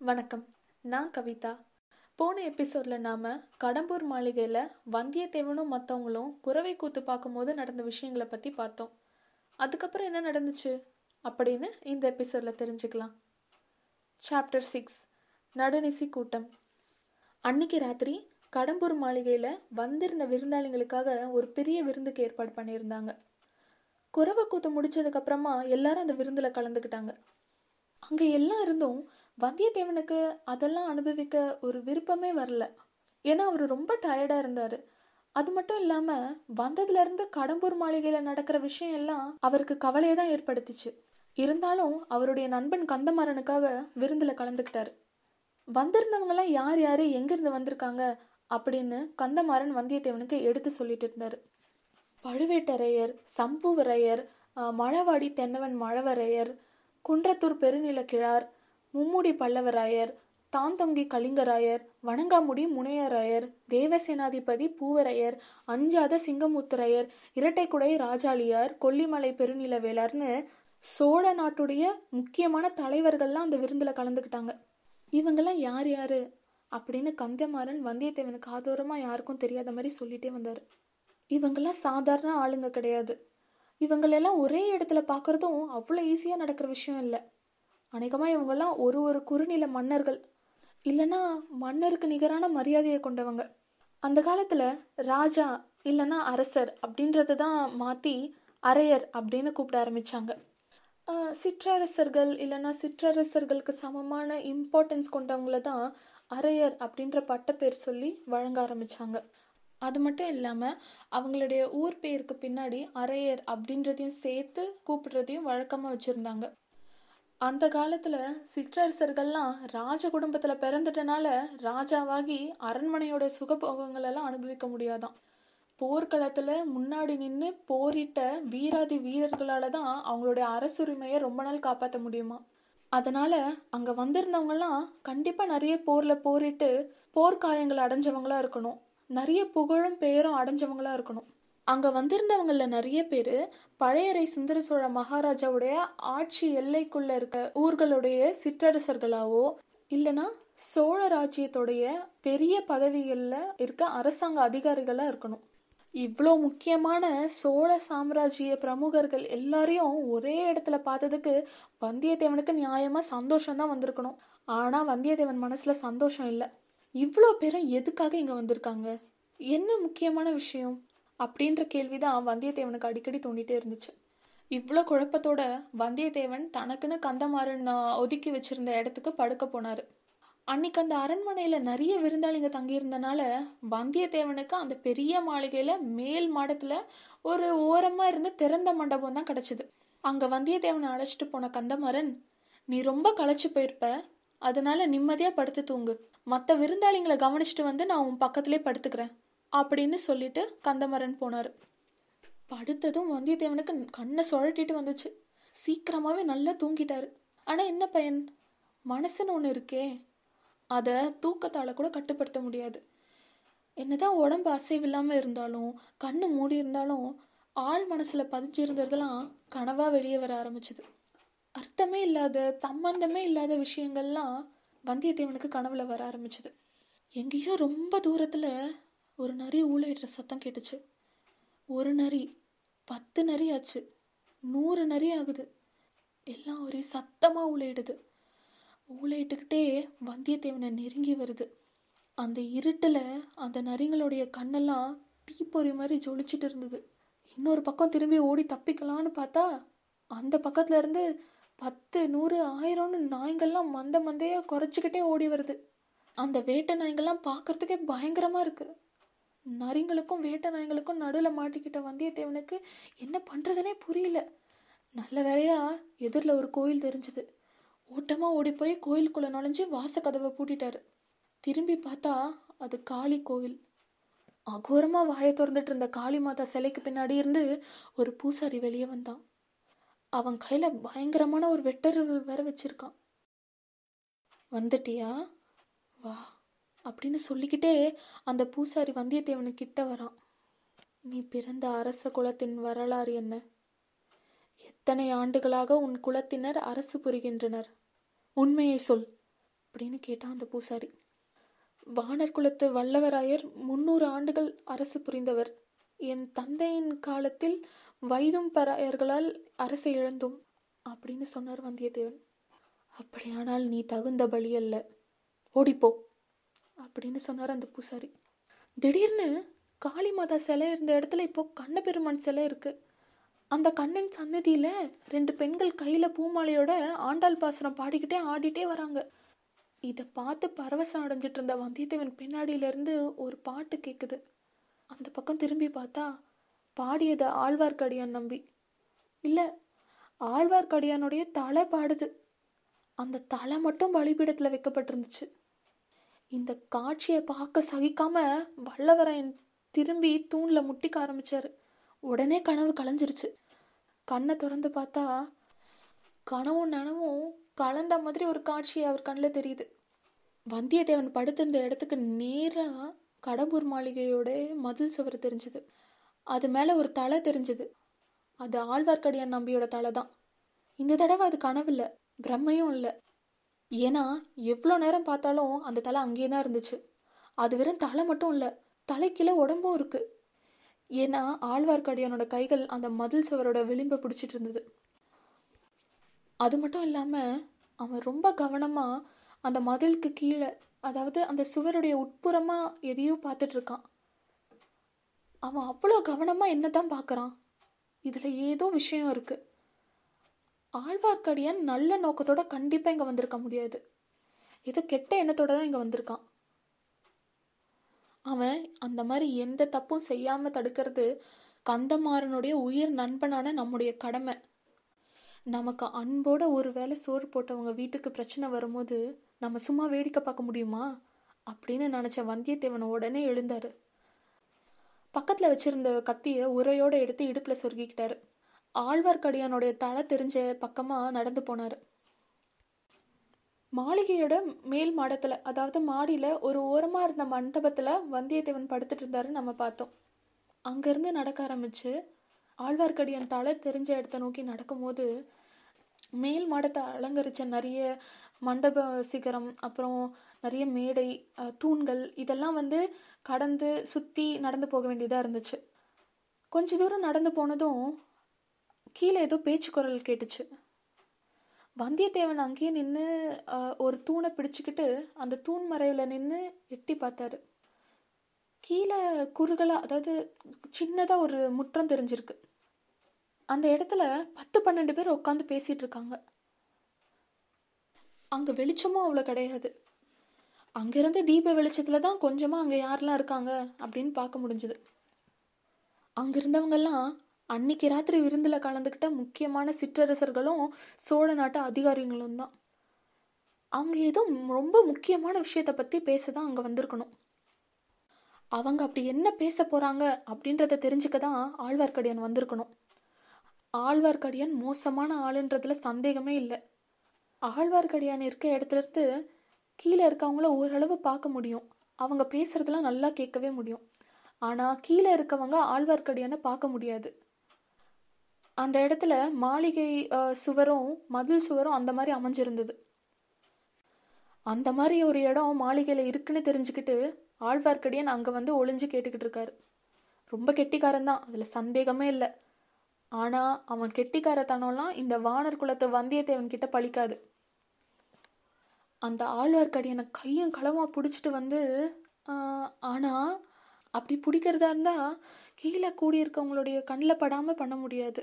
வணக்கம். நான் கவிதா. போன எபிசோடில் நாம் கடம்பூர் மாளிகையில் வந்தியத்தேவனும் மற்றவங்களும் குறவை கூத்து பார்க்கும்போது நடந்த விஷயங்களை பற்றி பார்த்தோம். அதுக்கப்புறம் என்ன நடந்துச்சு? அப்படின்னு இந்த எபிசோடில் தெரிஞ்சுக்கலாம். சாப்டர் சிக்ஸ் நடுநிசி கூட்டம். அன்னைக்கு ராத்திரி கடம்பூர் மாளிகையில் வந்திருந்த விருந்தாளிங்களுக்காக ஒரு பெரிய விருந்துக்கு ஏற்பாடு பண்ணியிருந்தாங்க. குறவை கூத்து முடிச்சதுக்கப்புறமா எல்லாரும் அந்த விருந்தில் கலந்துக்கிட்டாங்க. அங்கே எல்லாம் இருந்தும் வந்தியத்தேவனுக்கு அதெல்லாம் அனுபவிக்க ஒரு விருப்பமே வரல. ஏன்னா அவர் ரொம்ப டயர்டாக இருந்தார். அது மட்டும் இல்லாமல் வந்ததுலேருந்து கடம்பூர் மாளிகையில் நடக்கிற விஷயம் எல்லாம் அவருக்கு கவலையை தான் ஏற்படுத்திச்சு. இருந்தாலும் அவருடைய நண்பன் கந்தமாறனுக்காக விருந்தில் கலந்துக்கிட்டார். வந்திருந்தவங்களாம் யார் யார் எங்கேருந்து வந்திருக்காங்க அப்படின்னு கந்தமாறன் வந்தியத்தேவனுக்கு எடுத்து சொல்லிட்டு இருந்தார். பழுவேட்டரையர் சம்புவரையர் மழவாடி தென்னவன் மழவரையர் குன்றத்தூர் பெருநிலக்கிழார் மும்முடி பல்லவராயர் தாந்தொங்கி கலிங்கராயர் வணங்காமுடி முனையராயர் தேவசேனாதிபதி பூவரையர் அஞ்சாத சிங்கமுத்துரையர் இரட்டைக்குடை ராஜாளியார் கொல்லிமலை பெருநிலவேளார்னு சோழ நாட்டுடைய முக்கியமான தலைவர்கள்லாம் அந்த விருந்தில் கலந்துக்கிட்டாங்க. இவங்கெல்லாம் யார் யார்? அப்படின்னு கந்தமாறன் வந்தியத்தேவனுக்கு ஆதோரமாக யாருக்கும் தெரியாத மாதிரி சொல்லிட்டே வந்தார். இவங்கெல்லாம் சாதாரண ஆளுங்க கிடையாது. இவங்களெல்லாம் ஒரே இடத்துல பார்க்குறதும் அவ்வளோ ஈஸியாக நடக்கிற விஷயம் இல்லை. அநேகமாக இவங்கெல்லாம் ஒரு ஒரு குறுநில மன்னர்கள். இல்லைன்னா மன்னருக்கு நிகரான மரியாதையை கொண்டவங்க. அந்த காலத்தில் ராஜா இல்லைன்னா அரசர் அப்படின்றத தான் மாற்றி அரையர் அப்படின்னு கூப்பிட ஆரம்பித்தாங்க சிற்றரசர்கள் இல்லைன்னா சிற்றரசர்களுக்கு சமமான இம்பார்ட்டன்ஸ் கொண்டவங்கள தான் அரையர் அப்படின்ற பட்டப்பேர் சொல்லி வழங்க ஆரம்பித்தாங்க அது மட்டும் இல்லாமல் அவங்களுடைய ஊர் பேருக்கு பின்னாடி அரையர் அப்படின்றதையும் சேர்த்து கூப்பிடுறதையும் வழக்கமாக வச்சுருந்தாங்க. அந்த காலத்தில் சிற்றரசர்கள்லாம் ராஜ குடும்பத்தில் பிறந்துட்டனால ராஜாவாகி அரண்மனையோட சுகபோகங்களெல்லாம் அனுபவிக்க முடியாதான். போர்க்களத்தில் முன்னாடி நின்று போரிட்ட வீராதி வீரர்களால் தான் அவங்களுடைய அரசுரிமையை ரொம்ப நாள் காப்பாற்ற முடியுமா? அதனால் அங்கே வந்திருந்தவங்கலாம் கண்டிப்பாக நிறைய போரில் போரிட்டு போர்க்காயங்கள் அடைஞ்சவங்களா இருக்கணும். நிறைய புகழும் பெயரும் அடைஞ்சவங்களா இருக்கணும். அங்கே வந்திருந்தவங்களில் நிறைய பேர் பழையறை சுந்தர சோழ மகாராஜாவுடைய ஆட்சி எல்லைக்குள்ள இருக்க ஊர்களுடைய சிற்றரசர்களாவோ இல்லைன்னா சோழ ராஜ்யத்துடைய பெரிய பதவிகளில் இருக்க அரசாங்க அதிகாரிகளாக இருக்கணும். இவ்வளோ முக்கியமான சோழ சாம்ராஜ்ய பிரமுகர்கள் எல்லாரையும் ஒரே இடத்துல பார்த்ததுக்கு வந்தியத்தேவனுக்கு நியாயமாக சந்தோஷம்தான் வந்திருக்கணும். ஆனால் வந்தியத்தேவன் மனசில் சந்தோஷம் இல்லை. இவ்வளோ பேரும் எதுக்காக இங்கே வந்திருக்காங்க? என்ன முக்கியமான விஷயம்? அப்படின்ற கேள்விதான் வந்தியத்தேவனுக்கு அடிக்கடி தோண்டிட்டே இருந்துச்சு. இவ்வளோ குழப்பத்தோட வந்தியத்தேவன் தனக்குன்னு கந்தமாறன் ஒதுக்கி வச்சிருந்த இடத்துக்கு படுக்க போனார். அன்னைக்கு அந்த அரண்மனையில் நிறைய விருந்தாளிங்க தங்கியிருந்தனால வந்தியத்தேவனுக்கு அந்த பெரிய மாளிகையில் மேல் மாடத்தில் ஒரு ஓரமாக இருந்து திறந்த மண்டபம் தான் கிடச்சிது. அங்கே வந்தியத்தேவனை அழைச்சிட்டு போன கந்தமாறன் நீ ரொம்ப களைச்சு போயிருப்ப அதனால நிம்மதியாக படுத்து தூங்கு. மற்ற விருந்தாளிங்களை கவனிச்சிட்டு வந்து நான் உன் பக்கத்துலேயே படுத்துக்கிறேன். அப்படின்னு சொல்லிட்டு கந்தமரன் போனார். படுத்ததும் வந்தியத்தேவனுக்கு கண்ணை சுழட்டிட்டு வந்துச்சு. சீக்கிரமாகவே நல்லா தூங்கிட்டாரு. ஆனால் என்ன பையன்? மனசுன்னு ஒன்று இருக்கே. அதை தூக்கத்தால் கூட கட்டுப்படுத்த முடியாது. என்னதான் உடம்பு அசைவில்லாமல் இருந்தாலும் கண்ணு மூடி இருந்தாலும் ஆள் மனசில் பதிஞ்சிருந்ததெல்லாம் கனவாக வெளியே வர ஆரம்பிச்சுது. அர்த்தமே இல்லாத சம்பந்தமே இல்லாத விஷயங்கள்லாம் வந்தியத்தேவனுக்கு கனவுல வர ஆரம்பிச்சுது. எங்கேயோ ரொம்ப தூரத்தில் ஒரு நரி ஊழையிடுற சத்தம் கேட்டுச்சு. ஒரு நரி பத்து நரி ஆச்சு. நூறு நரி ஆகுது. எல்லாம் ஒரே சத்தமாக ஊழையிடுது. ஊழையிட்டுக்கிட்டே வந்தியத்தேவனை நெருங்கி வருது. அந்த இருட்டில் அந்த நரிங்களுடைய கண்ணெல்லாம் தீப்பொறி மாதிரி ஜொலிச்சிட்டு இருந்தது. இன்னொரு பக்கம் திரும்பி ஓடி தப்பிக்கலான்னு பார்த்தா அந்த பக்கத்துல இருந்து பத்து நூறு ஆயிரம்னு நாய்ங்கள்லாம் மந்த மந்தையாக குறைச்சிக்கிட்டே ஓடி வருது. அந்த வேட்டை நாய்ங்கள்லாம் பார்க்கறதுக்கே பயங்கரமாக இருக்குது நரிங்களுக்கும் வேட்டை நாய்களுக்கும் நடுவில் மாட்டிக்கிட்ட வந்தியத்தேவனுக்கு என்ன பண்ணுறதுனே புரியல. நல்ல வேளையா எதிரில் ஒரு கோயில் தெரிஞ்சுது. ஓட்டமாக ஓடி போய் கோயிலுக்குள்ளே நுழைஞ்சு வாசக்கதவை பூட்டிட்டாரு. திரும்பி பார்த்தா அது காளி கோவில். அகோரமாக வாயை திறந்துட்டு இருந்த காளி மாதா சிலைக்கு பின்னாடி இருந்து ஒரு பூசாரி வெளியே வந்தான். அவன் கையில் பயங்கரமான ஒரு வெட்டருள் வேற வச்சிருக்கான். வந்துட்டியா? வா. அப்படின்னு சொல்லிக்கிட்டே அந்த பூசாரி வந்தியத்தேவனு கிட்ட வரான். நீ பிறந்த அரச குலத்தின் வரலாறு என்ன? எத்தனை ஆண்டுகளாக உன் குலத்தினர் அரசு புரிகின்றனர்? உண்மையை சொல் அப்படின்னு கேட்டான் அந்த பூசாரி. வானர் குலத்து வல்லவராயர் முன்னூறு ஆண்டுகள் அரசு புரிந்தவர். என் தந்தையின் காலத்தில் வைதும் பராயர்களால் அரசை இழந்தோம் அப்படின்னு சொன்னார் வந்தியத்தேவன். அப்படியானால் நீ தகுந்த பலி அல்ல. ஓடிப்போ. அப்படின்னு சொன்னார் அந்த பூசாரி. திடீர்னு காளி மாதா சிலை இருந்த இடத்துல இப்போ கண்ணபெருமான் சிலை இருக்கு. அந்த கண்ணன் சன்னதியில ரெண்டு பெண்கள் கையில பூமாலையோட ஆண்டாள் பாசுரம் பாடிக்கிட்டே ஆடிட்டே வராங்க. இதை பார்த்து பரவசம் அடைஞ்சிட்டு இருந்த வந்தியத்தேவன் பின்னாடியிலேருந்து ஒரு பாட்டு கேட்குது அந்த பக்கம் திரும்பி பார்த்தா பாடியது ஆழ்வார்க்கடியான் நம்பி. இல்லை ஆழ்வார்க்கடியானுடைய தலை பாடுது. அந்த தலை மட்டும் பலிபீடத்தில் வைக்கப்பட்டிருந்துச்சு. இந்த காட்சியை பார்க்க சகிக்காம வல்லவரையன் திரும்பி தூணில் முட்டிக்க ஆரம்பிச்சார். உடனே கனவு கலைஞ்சிருச்சு. கண்ணை திறந்து பார்த்தா கனவும் நனவும் கலந்த மாதிரி ஒரு காட்சி அவர் கண்ணில் தெரியுது. வந்தியத்தேவன் படுத்திருந்த இடத்துக்கு நேராக கடம்பூர் மாளிகையோட மதில் சுவர் தெரிஞ்சுது. அது மேலே ஒரு தலை தெரிஞ்சுது. அது ஆழ்வார்க்கடியான் நம்பியோட தலை தான். இந்த தடவை அது கனவு இல்லை பிரம்மையும் இல்லை. ஏன்னா எவ்வளோ நேரம் பார்த்தாலும் அந்த தலை அங்கேயே தான் இருந்துச்சு. அது வெறும் தலை மட்டும் இல்லை தலைக்கீழே உடம்பும் இருக்கு. ஏன்னா ஆழ்வார்க்கடியானோட கைகள் அந்த மதில் சுவரோட விளிம்பை பிடிச்சிட்டு இருந்தது. அது மட்டும் இல்லாமல் அவன் ரொம்ப கவனமாக அந்த மதிலுக்கு கீழே அதாவது அந்த சுவருடைய உட்புறமாக எதையோ பார்த்துட்டு இருக்கான். அவன் அவ்வளோ கவனமாக என்ன தான் பார்க்குறான். இதில் ஏதோ விஷயம் இருக்கு. ஆழ்வார்க்கடியான் நல்ல நோக்கத்தோட கண்டிப்பாக இங்கே வந்திருக்க முடியாது. ஏதோ கெட்ட எண்ணத்தோட தான் இங்கே வந்திருக்கான். அவன் அந்த மாதிரி எந்த தப்பும் செய்யாமல் தடுக்கிறது கந்தமாறனுடைய உயிர் நண்பனான நம்முடைய கடமை. நமக்கு அன்போட ஒரு வேளை சோறு போட்டவங்க வீட்டுக்கு பிரச்சனை வரும்போது நம்ம சும்மா வேடிக்கை பார்க்க முடியுமா? அப்படின்னு நினச்ச வந்தியத்தேவன் உடனே எழுந்தார். பக்கத்தில் வச்சிருந்த கத்தியை உரையோடு எடுத்து இடுப்பில் சொருகிக்கிட்டாரு. ஆழ்வார்க்கடியானுடைய தலை தெரிஞ்ச பக்கமாக நடந்து போனார். மாளிகையோட மேல் மாடத்தில் அதாவது மாடியில் ஒரு ஓரமாக இருந்த மண்டபத்தில் வந்தியத்தேவன் படுத்துட்டு இருந்தாரு நம்ம பார்த்தோம். அங்கேருந்து நடக்க ஆரம்பிச்சு ஆழ்வார்க்கடியான் தலை தெரிஞ்ச இடத்த நோக்கி நடக்கும்போது மேல் மாடத்தை அலங்கரித்த நிறைய மண்டப சிகரம் அப்புறம் நிறைய மேடை தூண்கள் இதெல்லாம் வந்து கடந்து சுற்றி நடந்து போக வேண்டியதாக இருந்துச்சு. கொஞ்ச தூரம் நடந்து போனதும் கீழே ஏதோ பேச்சு குரல் கேட்டுச்சு. வந்தியத்தேவன் அங்கேயே நின்று ஒரு தூணை பிடிச்சிக்கிட்டு அந்த தூண் மறைவில் நின்று எட்டி பார்த்தாரு. கீழே குறுகலாக அதாவது சின்னதாக ஒரு முற்றம் தெரிஞ்சிருக்கு. அந்த இடத்துல பத்து பன்னெண்டு பேர் உட்காந்து பேசிகிட்டு இருக்காங்க. அங்கே வெளிச்சமும் அவ்வளோ கிடையாது. அங்கேருந்து தீப வெளிச்சத்தில் தான் கொஞ்சமாக அங்கே யாரெல்லாம் இருக்காங்க அப்படின்னு பார்க்க முடிஞ்சுது. அங்கே இருந்தவங்கெல்லாம் அன்னைக்கு ராத்திரி விருந்தில் கலந்துக்கிட்ட முக்கியமான சிற்றரசர்களும் சோழ நாட்டு அதிகாரிகளும் தான். அவங்க ஏதோ ரொம்ப முக்கியமான விஷயத்தை பற்றி பேச தான் அங்கே வந்திருக்கணும். அவங்க அப்படி என்ன பேச போகிறாங்க அப்படின்றத தெரிஞ்சுக்க தான் ஆழ்வார்க்கடியான் வந்திருக்கணும். ஆழ்வார்க்கடியான் மோசமான ஆளுன்றதுல சந்தேகமே இல்லை. ஆழ்வார்க்கடியான் இருக்க இடத்துலேருந்து கீழே இருக்கவங்கள ஓரளவு பார்க்க முடியும். அவங்க பேசுகிறதுலாம் நல்லா கேட்கவே முடியும். ஆனால் கீழே இருக்கவங்க ஆழ்வார்க்கடியானை பார்க்க முடியாது. அந்த இடத்துல மாளிகை சுவரும் மதில் சுவரும் அந்த மாதிரி அமைஞ்சிருந்தது. அந்த மாதிரி ஒரு இடம் மாளிகையில் இருக்குன்னு தெரிஞ்சுக்கிட்டு ஆழ்வார்க்கடியன் அங்கே வந்து ஒளிஞ்சு கேட்டுக்கிட்டு இருக்காரு. ரொம்ப கெட்டிக்காரன் தான் அதில் சந்தேகமே இல்லை. ஆனால் அவன் கெட்டிக்காரத்தனம்லாம் இந்த வானர் குலத்து வந்தியத்தேவன் கிட்ட பழிக்காது. அந்த ஆழ்வார்க்கடியனை கையும் களமாக பிடிச்சிட்டு வந்து ஆனால் அப்படி பிடிக்கிறதா இருந்தால் கீழே கூடியிருக்கவங்களுடைய கண்ணில் படாமல் பண்ண முடியாது.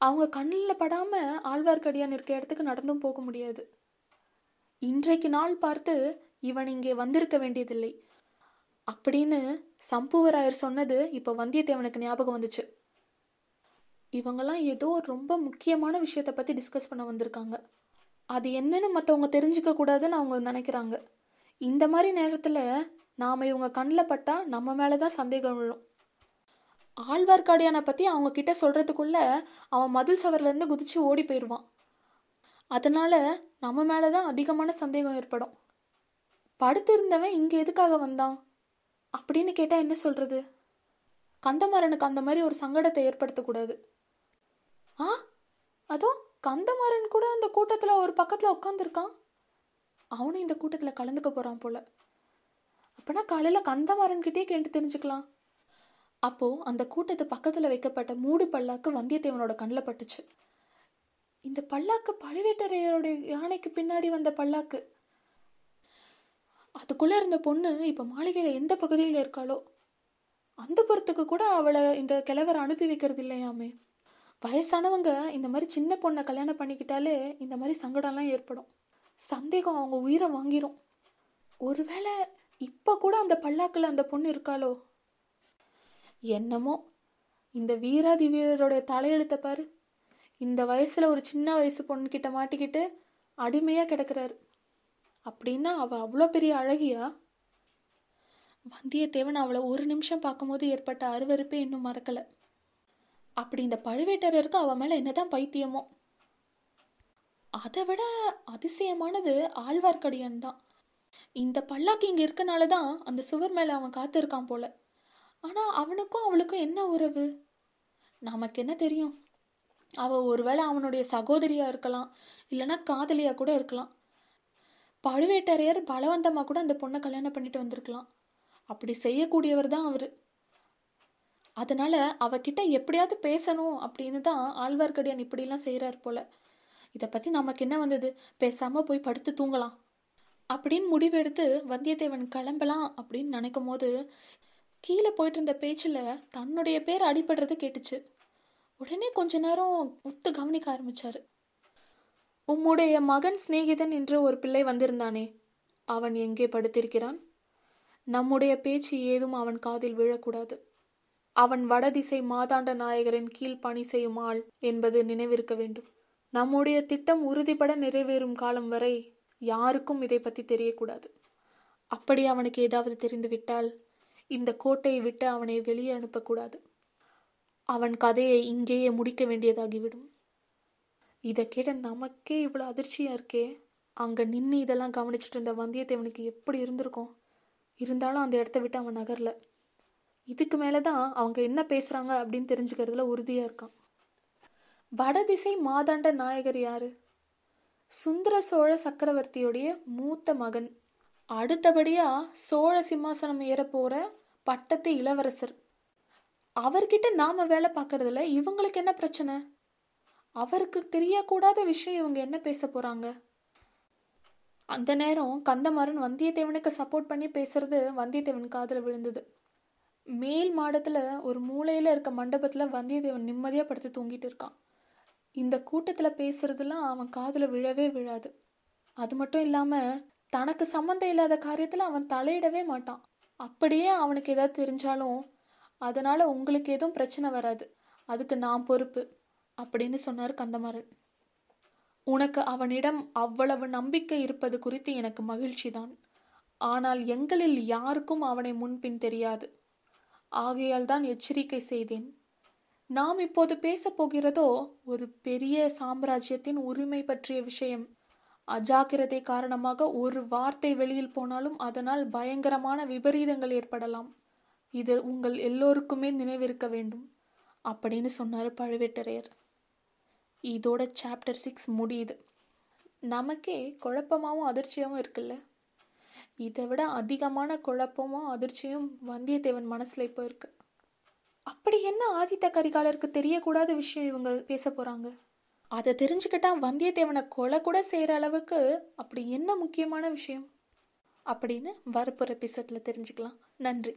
அவங்க கண்ணில் படாம ஆழ்வார்க்கடியான் இருக்க இடத்துக்கு நடந்தும் போக முடியாது. இன்றைக்கு நாள் பார்த்து இவன் இங்கே வந்திருக்க வேண்டியதில்லை. அப்படின்னு சம்புவராயர் சொன்னது இப்போ வந்தியத்தேவனுக்கு ஞாபகம் வந்துச்சு. இவங்கெல்லாம் ஏதோ ரொம்ப முக்கியமான விஷயத்தை பற்றி டிஸ்கஸ் பண்ண வந்திருக்காங்க. அது என்னன்னு மற்றவங்க தெரிஞ்சுக்க கூடாதுன்னு அவங்க நினைக்கிறாங்க. இந்த மாதிரி நேரத்தில் நாம் இவங்க கண்ணில் பட்டா நம்ம மேலே தான் சந்தேகம் விழும். ஆழ்வார்க்கடியானை பற்றி அவங்க கிட்ட சொல்கிறதுக்குள்ள அவன் மதில் சவர்லேருந்து குதிச்சு ஓடி போயிடுவான் அதனால் நம்ம மேலே தான் அதிகமான சந்தேகம் ஏற்படும். படுத்திருந்தவன் இங்கே எதுக்காக வந்தான்? அப்படின்னு கேட்டால் என்ன சொல்கிறது கந்தமாறனுக்கு அந்த மாதிரி ஒரு சங்கடத்தை ஏற்படுத்தக்கூடாது. ஆ? அதோ கந்தமாறன் கூட அந்த கூட்டத்தில் ஒரு பக்கத்தில் உட்காந்துருக்கான் அவனும் இந்த கூட்டத்தில் கலந்துக்க போகிறான் போல. அப்போனா காலையில் கந்தமாறன்கிட்டே கேட்டு தெரிஞ்சுக்கலாம். அப்போது அந்த கூட்டத்து பக்கத்தில் வைக்கப்பட்ட மூடு பல்லாக்கு வந்தியத்தேவனோட கண்ணில் பட்டுச்சு. இந்த பல்லாக்கு பழுவேட்டரையரோட யானைக்கு பின்னாடி வந்த பல்லாக்கு. அதுக்குள்ளே இருந்த பொண்ணு இப்போ மாளிகையில் எந்த பகுதியில் இருக்காளோ? அந்த புறத்துக்கு கூட அவளை இந்த கிழவரை அனுப்பி வைக்கிறது இல்லையாமே? வயசானவங்க இந்த மாதிரி சின்ன பொண்ணை கல்யாணம் பண்ணிக்கிட்டாலே இந்த மாதிரி சங்கடம்லாம் ஏற்படும். சந்தேகம் அவங்க உயிரை வாங்கிரும். ஒருவேளை இப்போ கூட அந்த பல்லாக்கில் அந்த பொண்ணு இருக்காளோ? என்னமோ? இந்த வீராதி வீரரோட தலையெழுத்தை பாரு. இந்த வயசுல ஒரு சின்ன வயசு பொண்ணுக்கிட்ட மாட்டிக்கிட்டு அடிமையா கிடக்குறாரு. அப்படின்னா அவ அவ்வளோ பெரிய அழகியா? வந்தியத்தேவன் அவளை ஒரு நிமிஷம் பார்க்கும்போது ஏற்பட்ட அருவருப்பே இன்னும் மறக்கல. அப்படி இந்த பழுவேட்டரருக்கு அவ மேல என்னதான் பைத்தியமோ? அதை விட அதிசயமானது ஆழ்வார்க்கடியான் தான். இந்த பல்லாக்கு இங்க இருக்கனால தான் அந்த சுவர் மேல அவன் காத்திருக்கான் போல. ஆனா அவனுக்கும் அவளுக்கும் என்ன உறவு? நமக்கு என்ன தெரியும்? அவ ஒருவேளை அவனுடைய சகோதரியா இருக்கலாம் இல்லைன்னா காதலியா கூட இருக்கலாம். பழுவேட்டரையர் பலவந்தமா கூட அந்த பொண்ணை கல்யாணம் பண்ணிட்டு வந்திருக்கலாம். அப்படி செய்யக்கூடியவர் தான் அவரு. அதனால அவகிட்ட எப்படியாவது பேசணும் அப்படின்னு தான் ஆழ்வார்க்கடியான் இப்படிலாம் செய்கிறார் போல. இதை பற்றி நமக்கு என்ன வந்தது? பேசாம போய் படுத்து தூங்கலாம். அப்படின்னு முடிவெடுத்து வந்தியத்தேவன் கிளம்பலாம் அப்படின்னு நினைக்கும் போது கீழே போயிட்டு இருந்த பேச்சில் தன்னுடைய பேர் அடிபடுறது கேட்டுச்சு. உடனே கொஞ்ச நேரம் உத்து கவனிக்க ஆரம்பிச்சாரு. உம்முடைய மகன் சிநேகிதன் என்று ஒரு பிள்ளை வந்திருந்தானே அவன் எங்கே படுத்திருக்கிறான்? நம்முடைய பேச்சு ஏதும் அவன் காதில் விழக்கூடாது. அவன் வடதிசை மாதாண்ட நாயகரின் கீழ் பணி செய்யும் ஆள் என்பது நினைவிருக்க வேண்டும். நம்முடைய திட்டம் உறுதிப்பட நிறைவேறும் காலம் வரை யாருக்கும் இதை பற்றி தெரியக்கூடாது. அப்படி அவனுக்கு ஏதாவது தெரிந்துவிட்டால் இந்த கோட்டையை விட்டு அவனை வெளியே அனுப்பக்கூடாது. அவன் கதையை இங்கேயே முடிக்க வேண்டியதாகிவிடும். இதை கேட்ட நமக்கே இவ்வளோ அதிர்ச்சியாக இருக்கே. அங்கே நின்று இதெல்லாம் கவனிச்சிட்டு இருந்த வந்தியத்தேவனுக்கு எப்படி இருந்திருக்கும்? இருந்தாலும் அந்த இடத்த விட்டு அவன் நகரல. இதுக்கு மேலே தான் அவங்க என்ன பேசுகிறாங்க அப்படின்னு தெரிஞ்சுக்கிறதுல உறுதியாக இருக்கான். வடதிசை மாதாண்ட நாயகர் யாரு? சுந்தர சோழ சக்கரவர்த்தியுடைய மூத்த மகன் அடுத்தபடியா சோழ சிம்மாசனம் ஏற பட்டத்து இளவரசர். அவர்கிட்ட நாம வேலை பார்க்கறதுல இவங்களுக்கு என்ன பிரச்சனை? அவருக்கு தெரியக்கூடாத விஷயம் இவங்க என்ன பேச போறாங்க? அந்த நேரம் கந்தமாறன் வந்தியத்தேவனுக்கு சப்போர்ட் பண்ணி பேசுறது வந்தியத்தேவன் காதில் விழுந்தது. மேல் மாடத்துல ஒரு மூலையில இருக்க மண்டபத்துல வந்தியத்தேவன் நிம்மதியா படுத்து தூங்கிட்டு இருக்கான். இந்த கூட்டத்துல பேசுறதுலாம் அவன் காதில் விழவே விழாது. அது மட்டும் இல்லாம தனக்கு சம்மந்தம் இல்லாத காரியத்தில் அவன் தலையிடவே மாட்டான். அப்படியே அவனுக்கு ஏதாவது தெரிஞ்சாலும் அதனால உங்களுக்கு எதுவும் பிரச்சனை வராது. அதுக்கு நான் பொறுப்பு அப்படின்னு சொன்னார் கந்தமாறன். உனக்கு அவனிடம் அவ்வளவு நம்பிக்கை இருப்பது குறித்து எனக்கு மகிழ்ச்சிதான் ஆனால் எங்களில் யாருக்கும் அவனை முன்பின் தெரியாது. ஆகையால் தான் எச்சரிக்கை செய்தேன். நாம் இப்போது பேசப்போகிறதோ ஒரு பெரிய சாம்ராஜ்யத்தின் உரிமை பற்றிய விஷயம். அஜாக்கிரதை காரணமாக ஒரு வார்த்தை வெளியில் போனாலும் அதனால் பயங்கரமான விபரீதங்கள் ஏற்படலாம். இது உங்கள் எல்லோருக்குமே நினைவிருக்க வேண்டும். அப்படின்னு சொன்னார் பழுவேட்டரையர். இதோட சாப்டர் சிக்ஸ் முடியுது. நமக்கே குழப்பமாகவும் அதிர்ச்சியாகவும் இருக்குல்ல? இதை விட அதிகமான குழப்பமும் அதிர்ச்சியும் வந்தியத்தேவன் மனசில் இப்போ இருக்கு. அப்படி என்ன ஆதித்த கரிகாலருக்கு தெரியக்கூடாத விஷயம் இவங்க பேச போகிறாங்க அதை தெரிஞ்சுக்கிட்டா வந்தியத்தேவனை கொலை கூட செய்கிற அளவுக்கு அப்படி என்ன முக்கியமான விஷயம்? அப்படின்னு வரப்போற எபிசோட்ல தெரிஞ்சுக்கலாம். நன்றி.